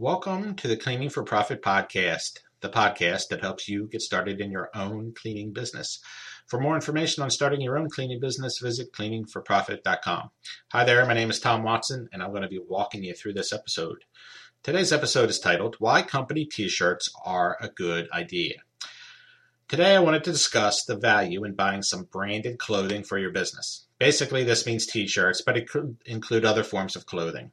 Welcome to the Cleaning for Profit podcast, the podcast that helps you get started in your own cleaning business. For more information on starting your own cleaning business, visit cleaningforprofit.com. Hi there, my name is Tom Watson, and I'm going to be walking you through this episode. Today's episode is titled Why Company T shirts Are a Good Idea. Today, I wanted to discuss the value in buying some branded clothing for your business. Basically, this means t shirts, but it could include other forms of clothing.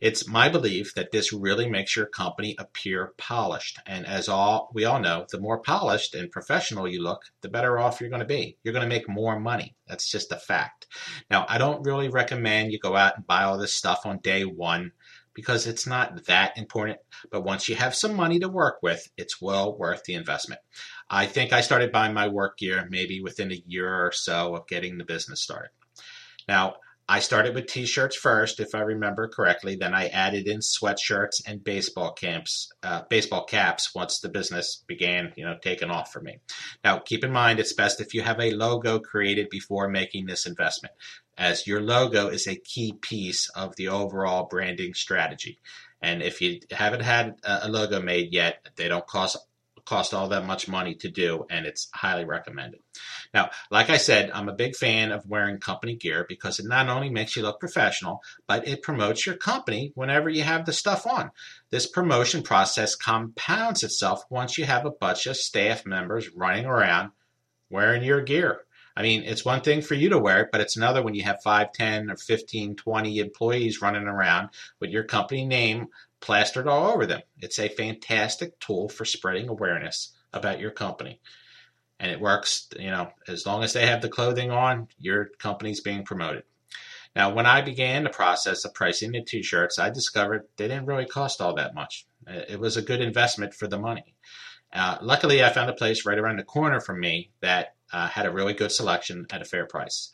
It's my belief that this really makes your company appear polished. And as all we all know, the more polished and professional you look, the better off you're going to be. You're going to make more money. That's just a fact. Now, I don't really recommend you go out and buy all this stuff on day one because it's not that important. But once you have some money to work with, it's well worth the investment. I think I started buying my work gear maybe within a year or so of getting the business started. Now, I started with t-shirts first, if I remember correctly. Then I added in sweatshirts and baseball camps, uh, baseball caps once the business began, you know, taking off for me. Now, keep in mind, it's best if you have a logo created before making this investment, as your logo is a key piece of the overall branding strategy. And if you haven't had a logo made yet, they don't cost cost all that much money to do, and it's highly recommended. Now, like I said, I'm a big fan of wearing company gear because it not only makes you look professional, but it promotes your company whenever you have the stuff on. This promotion process compounds itself once you have a bunch of staff members running around wearing your gear. I mean, it's one thing for you to wear it, but it's another when you have 5, 10, or 15, 20 employees running around with your company name plastered all over them. It's a fantastic tool for spreading awareness about your company. And it works, you know, as long as they have the clothing on, your company's being promoted. Now, when I began the process of pricing the t shirts, I discovered they didn't really cost all that much. It was a good investment for the money. Uh, luckily, I found a place right around the corner from me that uh, had a really good selection at a fair price.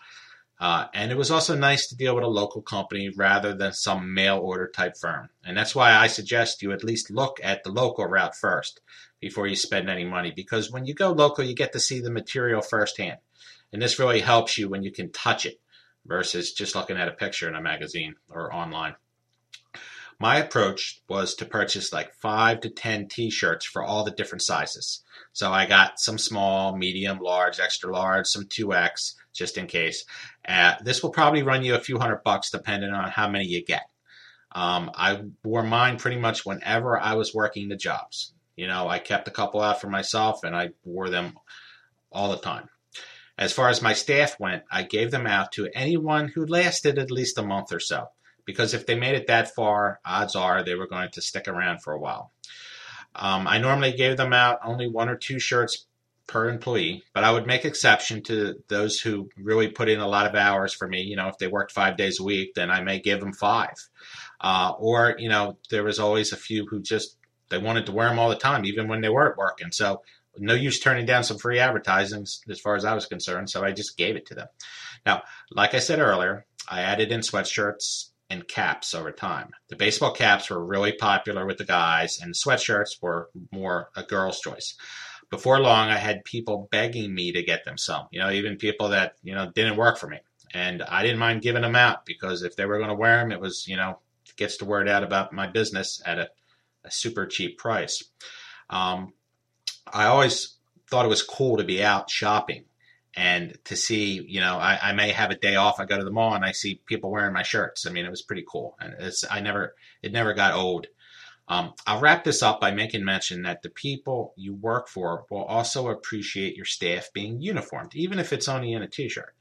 Uh, and it was also nice to deal with a local company rather than some mail order type firm. And that's why I suggest you at least look at the local route first before you spend any money. Because when you go local, you get to see the material firsthand. And this really helps you when you can touch it versus just looking at a picture in a magazine or online. My approach was to purchase like five to 10 t shirts for all the different sizes. So I got some small, medium, large, extra large, some 2X just in case. Uh, this will probably run you a few hundred bucks depending on how many you get. Um, I wore mine pretty much whenever I was working the jobs. You know, I kept a couple out for myself and I wore them all the time. As far as my staff went, I gave them out to anyone who lasted at least a month or so. Because if they made it that far, odds are they were going to stick around for a while. Um, I normally gave them out only one or two shirts per employee, but I would make exception to those who really put in a lot of hours for me. You know, if they worked five days a week, then I may give them five. Uh, or, you know, there was always a few who just, they wanted to wear them all the time, even when they weren't working. So no use turning down some free advertising as far as I was concerned. So I just gave it to them. Now, like I said earlier, I added in sweatshirts and caps over time. The baseball caps were really popular with the guys, and sweatshirts were more a girl's choice before long, I had people begging me to get them some. You know, even people that you know didn't work for me, and I didn't mind giving them out because if they were going to wear them, it was you know gets the word out about my business at a, a super cheap price. Um, I always thought it was cool to be out shopping and to see, you know, I, I, may have a day off. I go to the mall and I see people wearing my shirts. I mean, it was pretty cool, and it's I never it never got old. Um, I'll wrap this up by making mention that the people you work for will also appreciate your staff being uniformed, even if it's only in a t-shirt.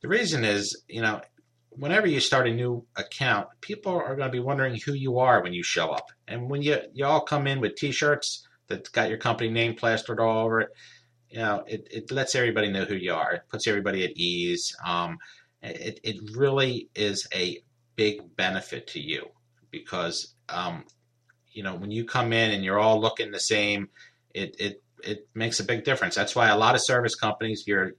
The reason is, you know, whenever you start a new account, people are going to be wondering who you are when you show up. And when you, you all come in with t-shirts that's got your company name plastered all over it, you know, it, it lets everybody know who you are. It puts everybody at ease. Um, it, it really is a big benefit to you because um, you know, when you come in and you're all looking the same, it it it makes a big difference. That's why a lot of service companies, your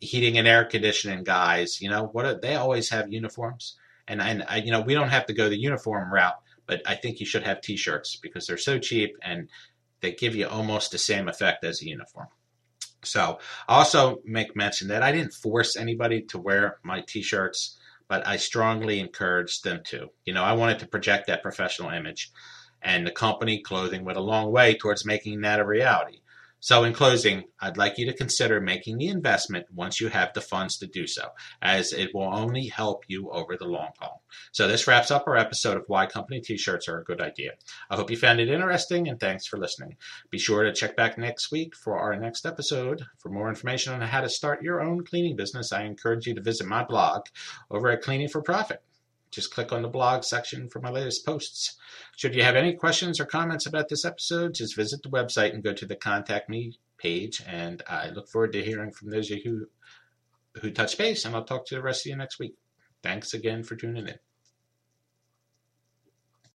heating and air conditioning guys, you know, what are, they always have uniforms, and and I, you know, we don't have to go the uniform route, but I think you should have T-shirts because they're so cheap and they give you almost the same effect as a uniform. So I also make mention that I didn't force anybody to wear my T-shirts, but I strongly encouraged them to. You know, I wanted to project that professional image. and the company Clothing went a long way towards making that a reality. So, in closing, I'd like you to consider making the investment once you have the funds to do so, as it will only help you over the long haul. So, this wraps up our episode of Why Company T shirts are a good idea. I hope you found it interesting and thanks for listening. Be sure to check back next week for our next episode. For more information on how to start your own cleaning business, I encourage you to visit my blog over at Cleaning for Profit. Just click on the blog section for my latest posts. Should you have any questions or comments about this episode, just visit the website and go to the Contact Me page. And I look forward to hearing from those of you who, who touch base, and I'll talk to the rest of you next week. Thanks again for tuning in.